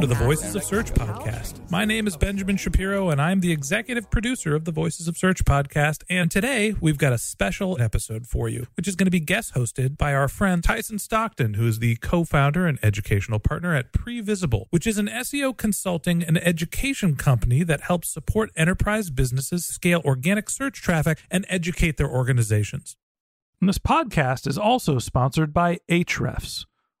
Welcome to the Voices of Search podcast. My name is Benjamin Shapiro, and I'm the executive producer of the Voices of Search podcast. And today we've got a special episode for you, which is going to be guest hosted by our friend Tyson Stockton, who is the co founder and educational partner at Previsible, which is an SEO consulting and education company that helps support enterprise businesses scale organic search traffic and educate their organizations. And this podcast is also sponsored by Ahrefs.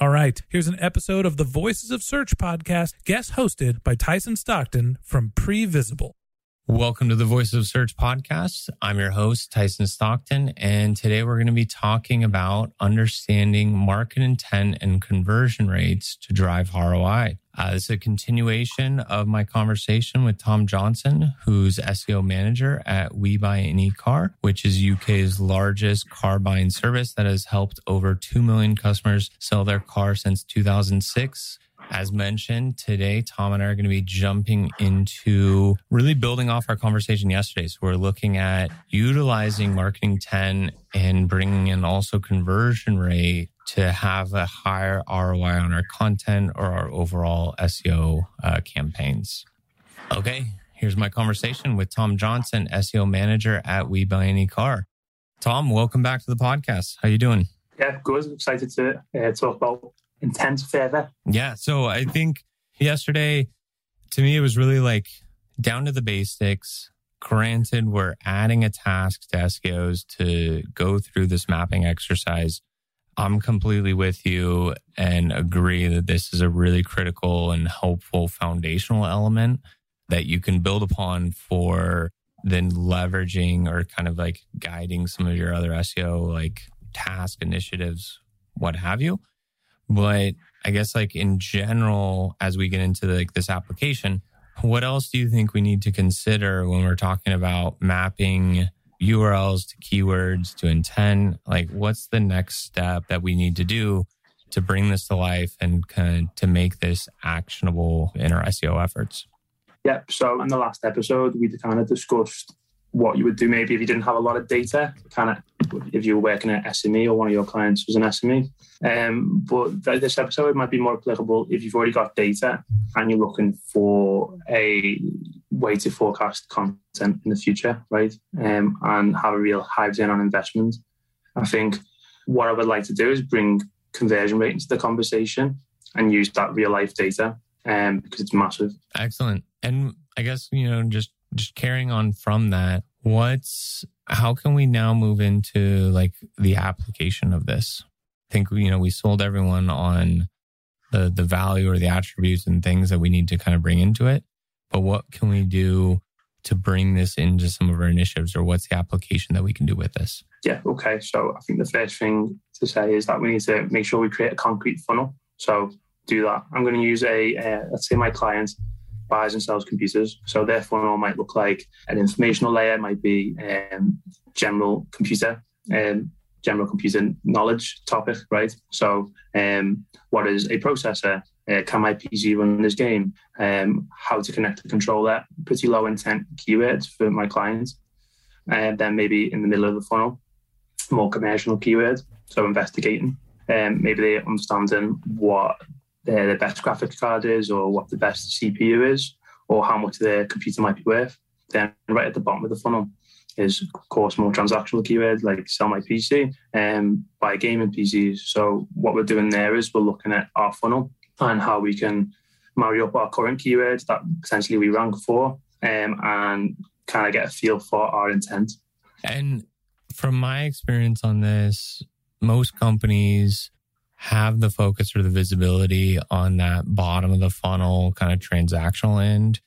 All right, here's an episode of the Voices of Search podcast, guest hosted by Tyson Stockton from Previsible. Welcome to the Voice of Search podcast. I'm your host, Tyson Stockton, and today we're going to be talking about understanding market intent and conversion rates to drive ROI. Uh, this a continuation of my conversation with Tom Johnson, who's SEO manager at We Buy Any Car, which is UK's largest car buying service that has helped over 2 million customers sell their car since 2006. As mentioned today, Tom and I are going to be jumping into really building off our conversation yesterday. So we're looking at utilizing market intent and bringing in also conversion rate to have a higher ROI on our content or our overall SEO uh, campaigns. Okay, here's my conversation with Tom Johnson, SEO manager at We Buy Any Car. Tom, welcome back to the podcast. How you doing? Yeah, good. Excited to uh, talk about intent further. Yeah. So I think yesterday, to me, it was really like down to the basics. Granted, we're adding a task to SEOs to go through this mapping exercise. I'm completely with you and agree that this is a really critical and helpful foundational element that you can build upon for then leveraging or kind of like guiding some of your other SEO like task initiatives, what have you. But I guess like in general, as we get into like this application, what else do you think we need to consider when we're talking about mapping URLs to keywords to intent? Like what's the next step that we need to do to bring this to life and kind of to make this actionable in our SEO efforts? Yep. So in the last episode, we kind of discussed what you would do maybe if you didn't have a lot of data, kind of if you were working at SME or one of your clients was an SME. Um, but this episode might be more applicable if you've already got data and you're looking for a way to forecast content in the future, right? Um, and have a real high return on investment. I think what I would like to do is bring conversion rate into the conversation and use that real life data um, because it's massive. Excellent. And I guess, you know, just just carrying on from that, what's how can we now move into like the application of this? I think you know we sold everyone on the the value or the attributes and things that we need to kind of bring into it. But what can we do to bring this into some of our initiatives or what's the application that we can do with this? Yeah, okay. So I think the first thing to say is that we need to make sure we create a concrete funnel. So do that. I'm going to use a, uh, let's say my client buys and sells computers. So their funnel might look like an informational layer, might be um, general computer, um, general computer knowledge topic, right? So um, what is a processor? Uh, can my PC run this game? Um, how to connect the controller? Pretty low intent keywords for my clients. And then maybe in the middle of the funnel, more commercial keywords. So investigating. Um, maybe they understanding what the, the best graphics card is or what the best CPU is or how much the computer might be worth. Then right at the bottom of the funnel is of course more transactional keywords like sell my PC and um, buy gaming PCs. So what we're doing there is we're looking at our funnel and how we can marry up our current keywords that potentially we rank for um, and kind of get a feel for our intent. And from my experience on this, most companies have the focus or the visibility on that bottom of the funnel kind of transactional end.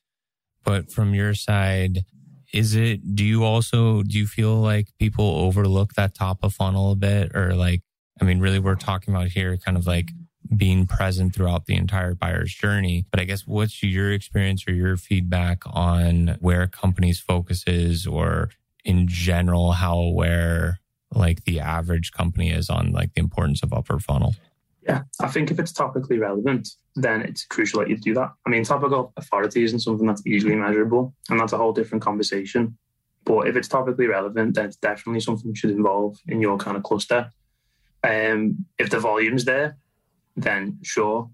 But from your side, is it, do you also, do you feel like people overlook that top of funnel a bit? Or like, I mean, really, we're talking about here kind of like being present throughout the entire buyer's journey. But I guess what's your experience or your feedback on where companies' focus is or in general, how aware like the average company is on like the importance of upper funnel? Yeah, I think if it's topically relevant, then it's crucial that you do that. I mean, topical authority isn't something that's easily measurable, and that's a whole different conversation. But if it's topically relevant, then it's definitely something you should involve in your kind of cluster. Um, if the volume's there, then sure.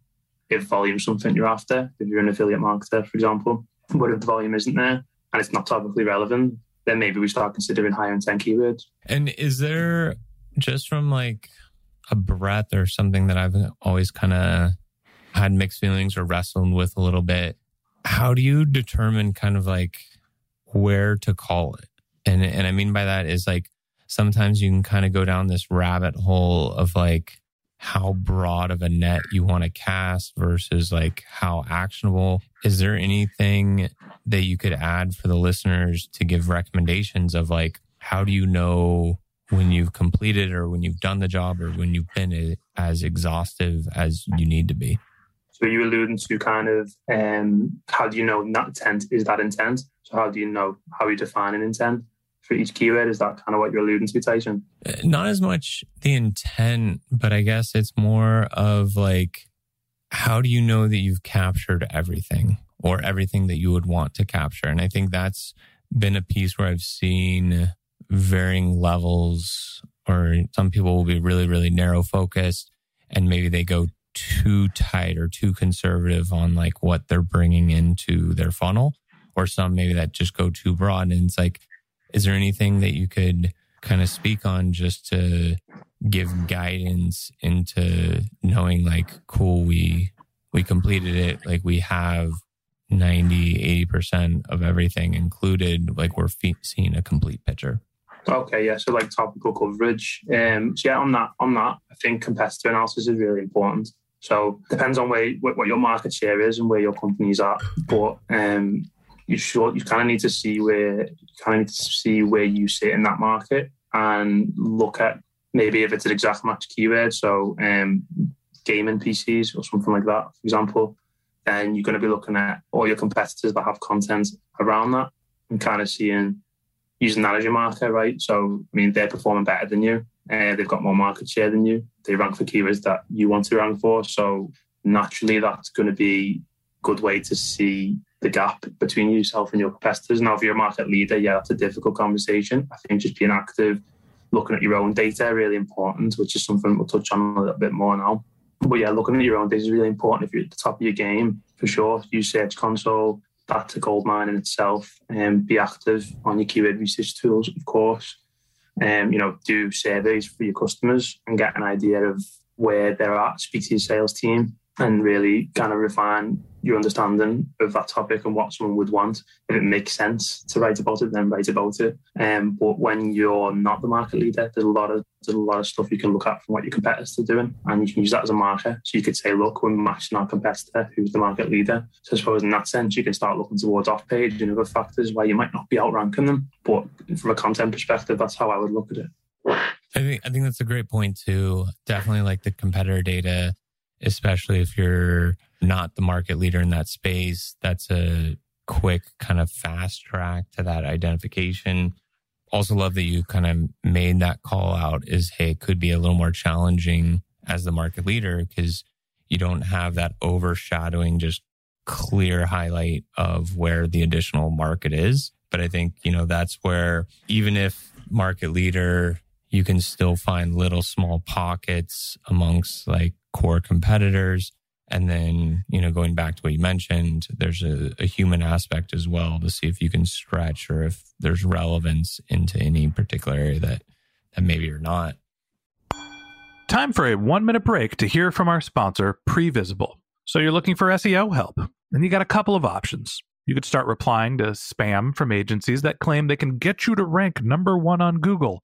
If volume's something you're after, if you're an affiliate marketer, for example, but if the volume isn't there and it's not topically relevant, then maybe we start considering higher intent keywords. And is there just from like a breadth or something that I've always kind of had mixed feelings or wrestled with a little bit? How do you determine kind of like where to call it? And and I mean by that is like sometimes you can kind of go down this rabbit hole of like how broad of a net you want to cast versus like how actionable. Is there anything that you could add for the listeners to give recommendations of like, how do you know when you've completed or when you've done the job or when you've been as exhaustive as you need to be? So you alluding to kind of um, how do you know that intent is that intent? So how do you know how you define an intent? For each keyword? Is that kind of what you're alluding to, Tyson? Uh, not as much the intent, but I guess it's more of like, how do you know that you've captured everything or everything that you would want to capture? And I think that's been a piece where I've seen varying levels, or some people will be really, really narrow focused and maybe they go too tight or too conservative on like what they're bringing into their funnel or some maybe that just go too broad and it's like is there anything that you could kind of speak on just to give guidance into knowing like, cool, we, we completed it. Like we have 90, 80% of everything included. Like we're fe- seeing a complete picture. Okay, yeah. So like topical coverage. Um, so yeah, on that, on that, I think competitor analysis is really important. So depends on where what your market share is and where your company's at. But um, you should you kind of need to see where you kind of need to see where you sit in that market and look at maybe if it's an exact match keyword, so um, gaming PCs or something like that, for example, then you're going to be looking at all your competitors that have content around that and kind of seeing using that as your marker, right? So, I mean, they're performing better than you. Uh, they've got more market share than you. They rank for keywords that you want to rank for. So naturally, that's going to be a good way to see the gap between yourself and your competitors. Now, if you're a market leader, yeah, that's a difficult conversation. I think just being active, looking at your own data, really important, which is something we'll touch on a little bit more now. But yeah, looking at your own data is really important if you're at the top of your game, for sure. Use Search Console, that's a gold mine in itself. And um, be active on your keyword research tools, of course. Um, you know, do surveys for your customers and get an idea of where they're at. Speak to your sales team and really kind of refine your understanding of that topic and what someone would want. If it makes sense to write about it, then write about it. Um, but when you're not the market leader, there's a lot of there's a lot of stuff you can look at from what your competitors are doing, and you can use that as a marker. So you could say, look, we're matching our competitor, who's the market leader. So I suppose in that sense, you can start looking towards off page and other factors where you might not be outranking them. But from a content perspective, that's how I would look at it. I think I think that's a great point too. Definitely like the competitor data, especially if you're not the market leader in that space. That's a quick kind of fast track to that identification. Also love that you kind of made that call out is hey, it could be a little more challenging as the market leader because you don't have that overshadowing just clear highlight of where the additional market is. But I think, you know, that's where even if market leader you can still find little small pockets amongst like core competitors. And then, you know, going back to what you mentioned, there's a, a, human aspect as well to see if you can stretch or if there's relevance into any particular area that, that maybe you're not. Time for a one minute break to hear from our sponsor, Previsible. So you're looking for SEO help, and you got a couple of options. You could start replying to spam from agencies that claim they can get you to rank number one on Google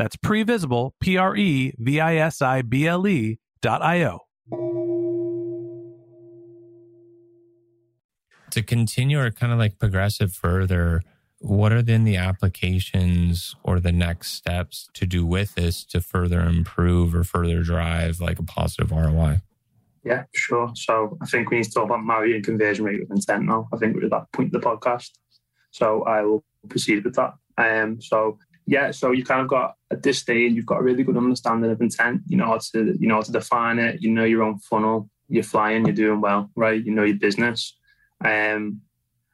that's previsible, P R E V I S I B L E dot I O. To continue or kind of like progressive further, what are then the applications or the next steps to do with this to further improve or further drive like a positive ROI? Yeah, sure. So I think we need to talk about marrying conversion rate with intent now. I think we're at that point of the podcast. So I will proceed with that. Um, so yeah, so you kind of got at this stage, you've got a really good understanding of intent. You know how to you know how to define it. You know your own funnel. You're flying. You're doing well, right? You know your business. Um,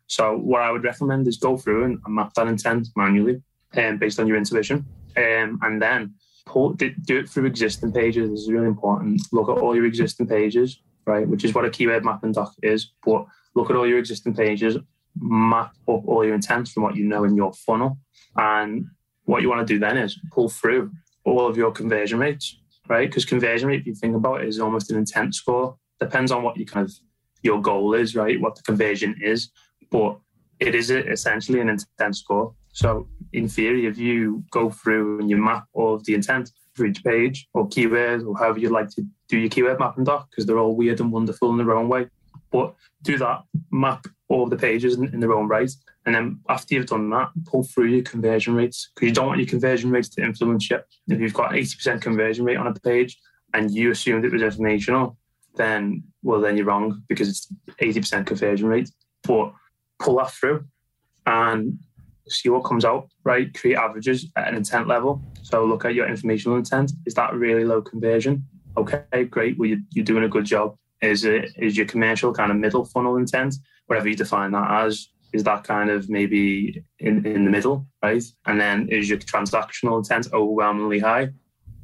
so what I would recommend is go through and, map that intent manually, um, based on your intuition, um, and then pull, do it through existing pages. This is really important. Look at all your existing pages, right? Which is what a keyword mapping doc is. But look at all your existing pages, map up all your intents from what you know in your funnel, and what you want to do then is pull through all of your conversion rates, right? Because conversion rate, if you think about it, is almost an intent score. Depends on what you kind of your goal is, right? What the conversion is, but it is essentially an intent score. So in theory, if you go through and you map all of the intent for each page or keywords or however you'd like to do your keyword mapping doc, because they're all weird and wonderful in their own way, but do that, map all of the pages in, in their own right, and then after you've done that, pull through your conversion rates because you don't want your conversion rates to influence you. If you've got 80% conversion rate on a page and you assumed it was informational, then well then you're wrong because it's 80% conversion rate. But pull that through and see what comes out, right? Create averages at an intent level. So look at your informational intent. Is that really low conversion? Okay, great. Well, you're doing a good job. Is it is your commercial kind of middle funnel intent, whatever you define that as? Is that kind of maybe in, in the middle, right? And then is your transactional intent overwhelmingly high?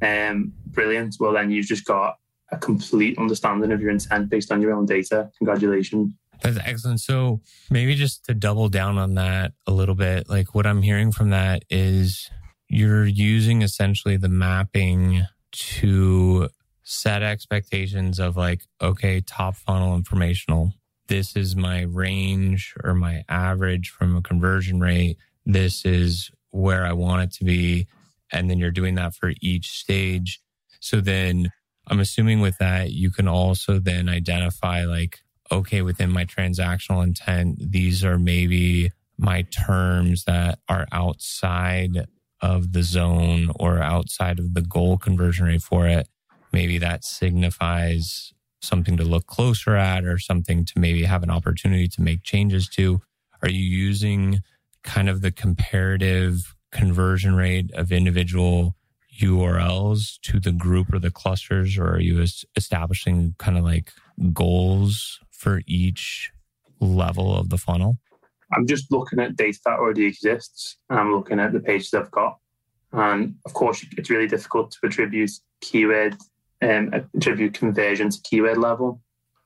um, brilliant. Well, then you've just got a complete understanding of your intent based on your own data. Congratulations. That's excellent. So maybe just to double down on that a little bit, like what I'm hearing from that is you're using essentially the mapping to set expectations of like, okay, top funnel informational. This is my range or my average from a conversion rate. This is where I want it to be. And then you're doing that for each stage. So then I'm assuming with that, you can also then identify like, okay, within my transactional intent, these are maybe my terms that are outside of the zone or outside of the goal conversion rate for it. Maybe that signifies something to look closer at or something to maybe have an opportunity to make changes to. Are you using kind of the comparative conversion rate of individual URLs to the group or the clusters, or are you establishing kind of like goals for each level of the funnel? I'm just looking at data that already exists and I'm looking at the pages I've got. And of course, it's really difficult to attribute keyword um, attribute conversion to keyword level.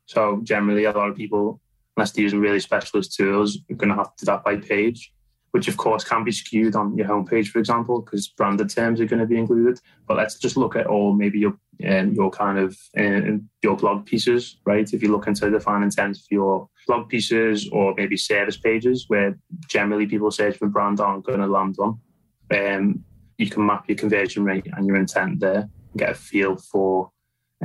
So generally, a lot of people, unless they're using really specialist tools, are going to have to do that by page which of course can be skewed on your homepage, for example, because branded terms are going to be included. But let's just look at all maybe your um, your kind of uh, your blog pieces, right? If you're looking to define intent for your blog pieces or maybe service pages, where generally people search for brand aren't going to land on, um, you can map your conversion rate and your intent there, get a feel for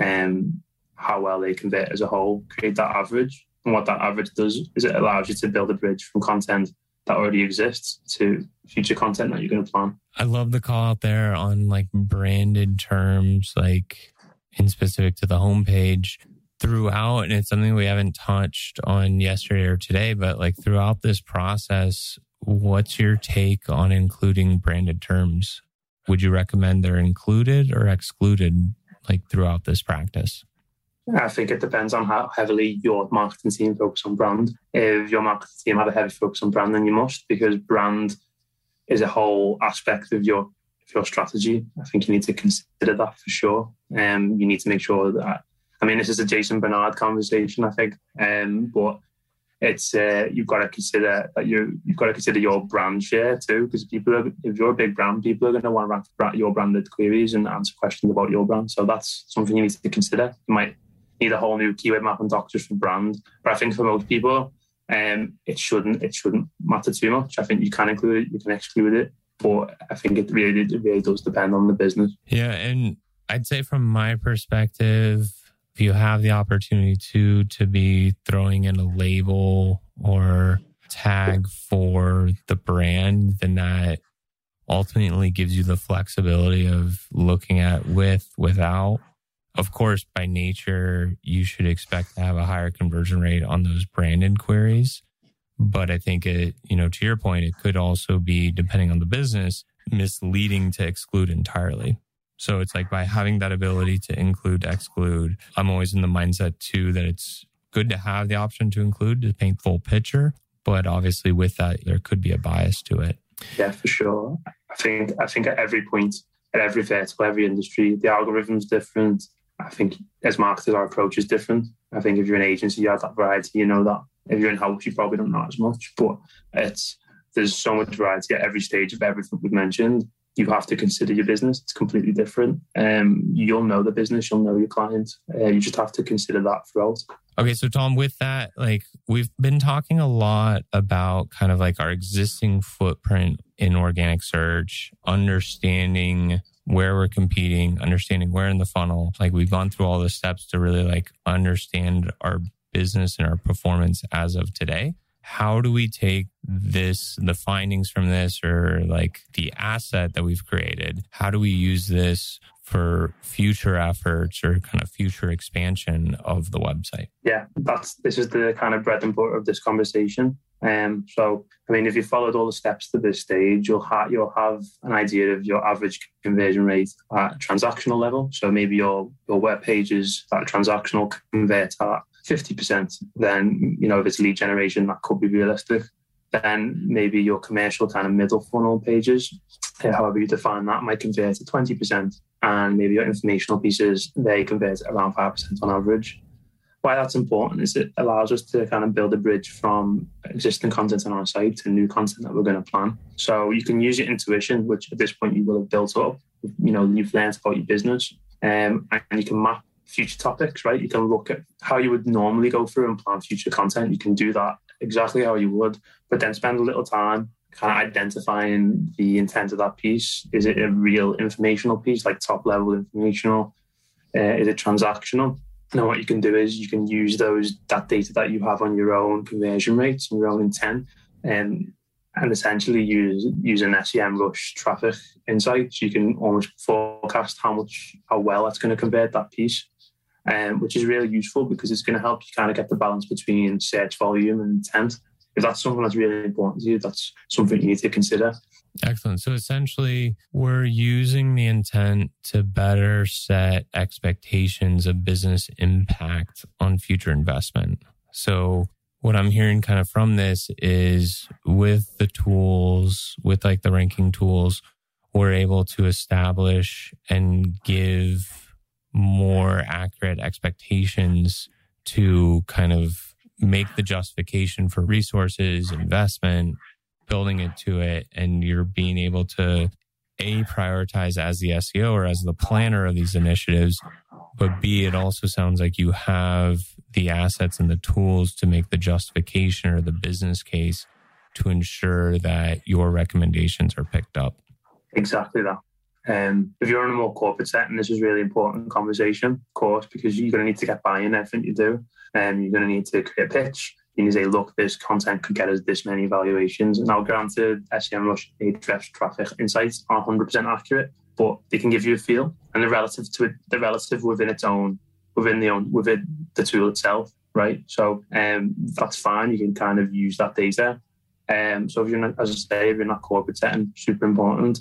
um, how well they convert as a whole. Create that average, and what that average does is it allows you to build a bridge from content that already exists to future content that you're going to plan. I love the call out there on like branded terms, like in specific to the homepage throughout. And it's something we haven't touched on yesterday or today, but like throughout this process, what's your take on including branded terms? Would you recommend they're included or excluded like throughout this practice? I think it depends on how heavily your marketing team focus on brand. If your marketing team have a heavy focus on brand, then you must because brand is a whole aspect of your of your strategy. I think you need to consider that for sure. Um, you need to make sure that. I mean, this is a Jason Barnard conversation, I think, um, but it's uh, you've got to consider that you you've got to consider your brand share too, because people are, if you're a big brand, people are going to want to rank your branded queries and answer questions about your brand. So that's something you need to consider. You might need a whole new keyword map and doctors for brand. But I think for most people, um, it shouldn't it shouldn't matter too much. I think you can include it, you can exclude it, but I think it really it really does depend on the business. Yeah, and I'd say from my perspective, if you have the opportunity to to be throwing in a label or tag for the brand, then that ultimately gives you the flexibility of looking at with, without, of course, by nature, you should expect to have a higher conversion rate on those branded queries. But I think it, you know, to your point, it could also be, depending on the business, misleading to exclude entirely. So it's like by having that ability to include, exclude, I'm always in the mindset too that it's good to have the option to include to paint full picture. But obviously with that, there could be a bias to it. Yeah, for sure. I think I think at every point, at every vertical, every industry, the algorithm's different. I think as marketers, our approach is different. I think if you're an agency, you have that variety, you know that. If you're in house, you probably don't know as much, but it's there's so much variety at every stage of everything we've mentioned. You have to consider your business. It's completely different. Um, you'll know the business, you'll know your client. Uh, you just have to consider that throughout. Okay, so Tom, with that, like we've been talking a lot about kind of like our existing footprint in organic search, understanding where we're competing, understanding where in the funnel. Like we've gone through all the steps to really like understand our business and our performance as of today. How do we take this, the findings from this, or like the asset that we've created? How do we use this for future efforts or kind of future expansion of the website? Yeah, that's this is the kind of bread and butter of this conversation. Um, so, I mean, if you followed all the steps to this stage, you'll have you'll have an idea of your average conversion rate at transactional level. So maybe your your web pages that transactional convert at fifty percent. Then you know if it's lead generation, that could be realistic. then maybe your commercial kind of middle funnel pages, uh, however you define that, might convert to 20%. And maybe your informational pieces, they convert around 5% on average. Why that's important is it allows us to kind of build a bridge from existing content on our site to new content that we're going to plan. So you can use your intuition, which at this point you will have built up. You know, you've learned about your business, um, and you can map future topics, right? You can look at how you would normally go through and plan future content. You can do that exactly how you would, but then spend a little time kind of identifying the intent of that piece. Is it a real informational piece, like top level informational? Uh, is it transactional? Now, what you can do is you can use those that data that you have on your own conversion rates and your own intent, and and essentially use use an SEMrush traffic insight. So You can almost forecast how much how well that's going to convert that piece um, which is really useful because it's going to help you kind of get the balance between search volume and intent. If that's something that's really important to you, that's something you need to consider. Excellent. So essentially, we're using the intent to better set expectations of business impact on future investment. So, what I'm hearing kind of from this is with the tools, with like the ranking tools, we're able to establish and give more accurate expectations to kind of make the justification for resources, investment, building it to it, and you're being able to a prioritize as the SEO or as the planner of these initiatives, but B, it also sounds like you have the assets and the tools to make the justification or the business case to ensure that your recommendations are picked up. Exactly that. Um, if you're in a more corporate setting, this is really important conversation, of course, because you're going to need to get buy-in everything you do. And um, you're going to need to create a pitch. You need to say, look, this content could get us this many evaluations. And now, granted, SEMrush Ahrefs traffic insights are 100% accurate, but they can give you a feel. And the relative to it, relative within its own, within the own, within the tool itself, right? So um, that's fine. You can kind of use that data. Um, so if you're not, as I say, if you're in that corporate setting, super important.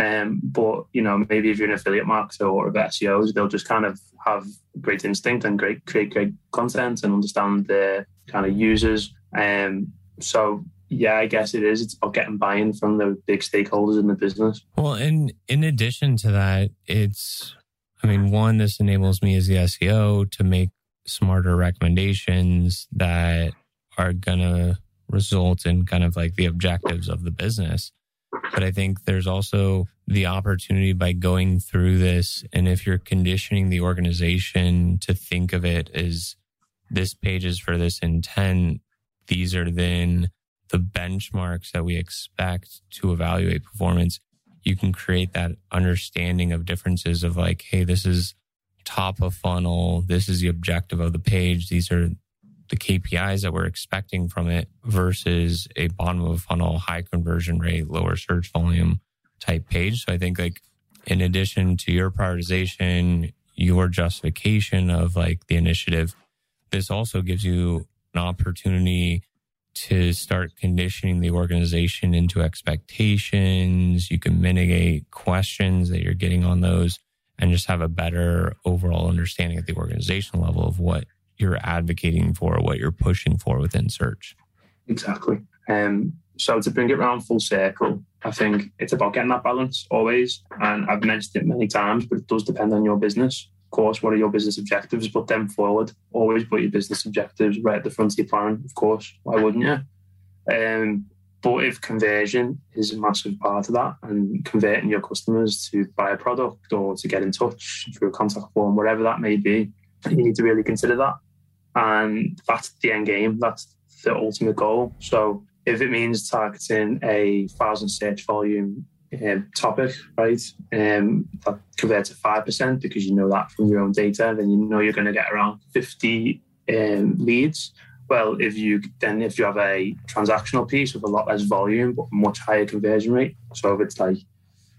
Um, but you know, maybe if you're an affiliate marketer or a SEOs, they'll just kind of have great instinct and great create great content and understand their kind of users. Um, so yeah, I guess it is. It's about getting buy-in from the big stakeholders in the business. Well, in in addition to that, it's I mean, one, this enables me as the SEO to make smarter recommendations that are gonna result in kind of like the objectives of the business. But I think there's also the opportunity by going through this. And if you're conditioning the organization to think of it as this page is for this intent, these are then the benchmarks that we expect to evaluate performance. You can create that understanding of differences of like, hey, this is top of funnel. This is the objective of the page. These are the KPIs that we're expecting from it versus a bottom of funnel, high conversion rate, lower search volume type page. So I think like in addition to your prioritization, your justification of like the initiative, this also gives you an opportunity to start conditioning the organization into expectations. You can mitigate questions that you're getting on those and just have a better overall understanding at the organizational level of what you're advocating for, what you're pushing for within search. Exactly. Um, so to bring it around full circle, I think it's about getting that balance always. And I've mentioned it many times, but it does depend on your business. Of course, what are your business objectives? Put them forward. Always put your business objectives right at the front of your plan, of course. Why wouldn't you? Um, but if conversion is a massive part of that and converting your customers to buy a product or to get in touch through a contact form, whatever that may be, you need to really consider that and that's the end game. That's the ultimate goal. So if it means targeting a thousand search volume um, topic, right, um, that to five percent because you know that from your own data, then you know you're going to get around fifty um, leads. Well, if you then if you have a transactional piece with a lot less volume but much higher conversion rate, so if it's like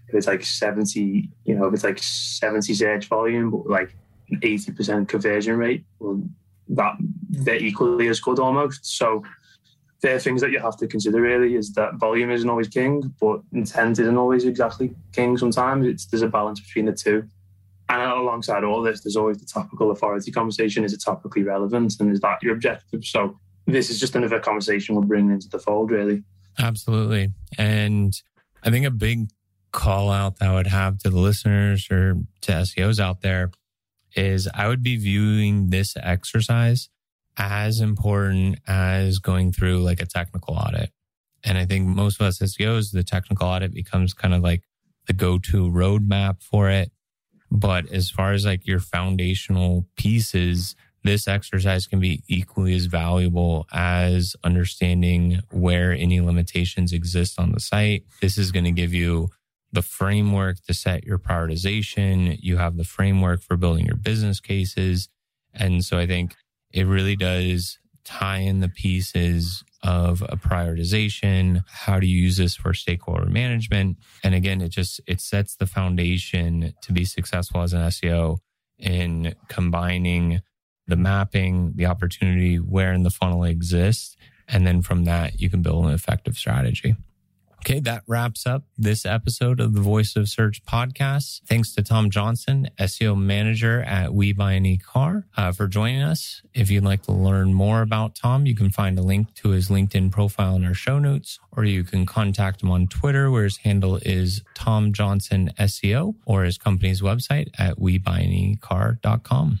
if it's like seventy, you know, if it's like seventy search volume but like eighty percent conversion rate, well, that they're equally as good almost. So they're things that you have to consider really is that volume isn't always king, but intent isn't always exactly king. Sometimes it's there's a balance between the two. And alongside all this, there's always the topical authority conversation. Is it topically relevant? And is that your objective? So this is just another conversation we're bringing into the fold, really. Absolutely. And I think a big call out that I would have to the listeners or to SEOs out there is I would be viewing this exercise as important as going through like a technical audit. And I think most of us SEOs, the technical audit becomes kind of like the go to roadmap for it. But as far as like your foundational pieces, this exercise can be equally as valuable as understanding where any limitations exist on the site. This is going to give you the framework to set your prioritization. You have the framework for building your business cases. And so I think it really does tie in the pieces of a prioritization. How do you use this for stakeholder management? And again, it just, it sets the foundation to be successful as an SEO in combining the mapping, the opportunity where in the funnel exists. And then from that, you can build an effective strategy. Okay, that wraps up this episode of the Voice of Search podcast. Thanks to Tom Johnson, SEO manager at We Buy Any Car, uh, for joining us. If you'd like to learn more about Tom, you can find a link to his LinkedIn profile in our show notes, or you can contact him on Twitter, where his handle is Tom Johnson SEO, or his company's website at WeBuyAnyCar.com.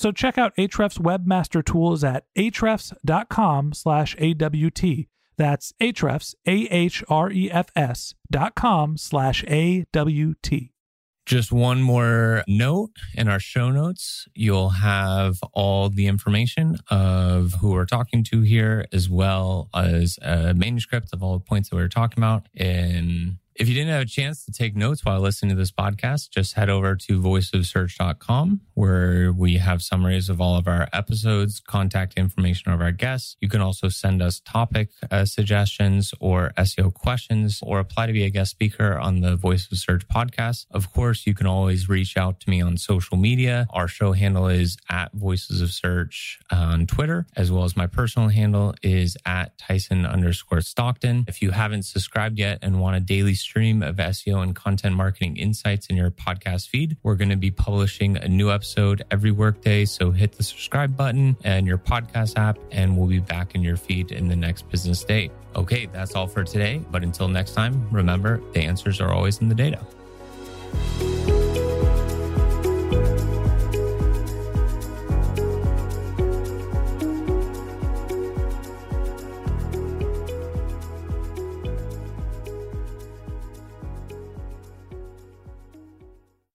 So check out Ahrefs Webmaster Tools at ahrefs.com slash AWT. That's Ahrefs, A-H-R-E-F-S dot com slash A-W-T. Just one more note in our show notes, you'll have all the information of who we're talking to here, as well as a manuscript of all the points that we were talking about. And if you didn't have a chance to take notes while listening to this podcast, just head over to voiceofsearch.com where we have summaries of all of our episodes, contact information of our guests. You can also send us topic uh, suggestions or SEO questions or apply to be a guest speaker on the Voice of Search podcast. Of course, you can always reach out to me on social media. Our show handle is at Voices of Search on Twitter, as well as my personal handle is at Tyson underscore Stockton. If you haven't subscribed yet and want a daily stream of SEO and content marketing insights in your podcast feed. We're going to be publishing a new episode every workday. So hit the subscribe button and your podcast app, and we'll be back in your feed in the next business day. Okay, that's all for today. But until next time, remember the answers are always in the data.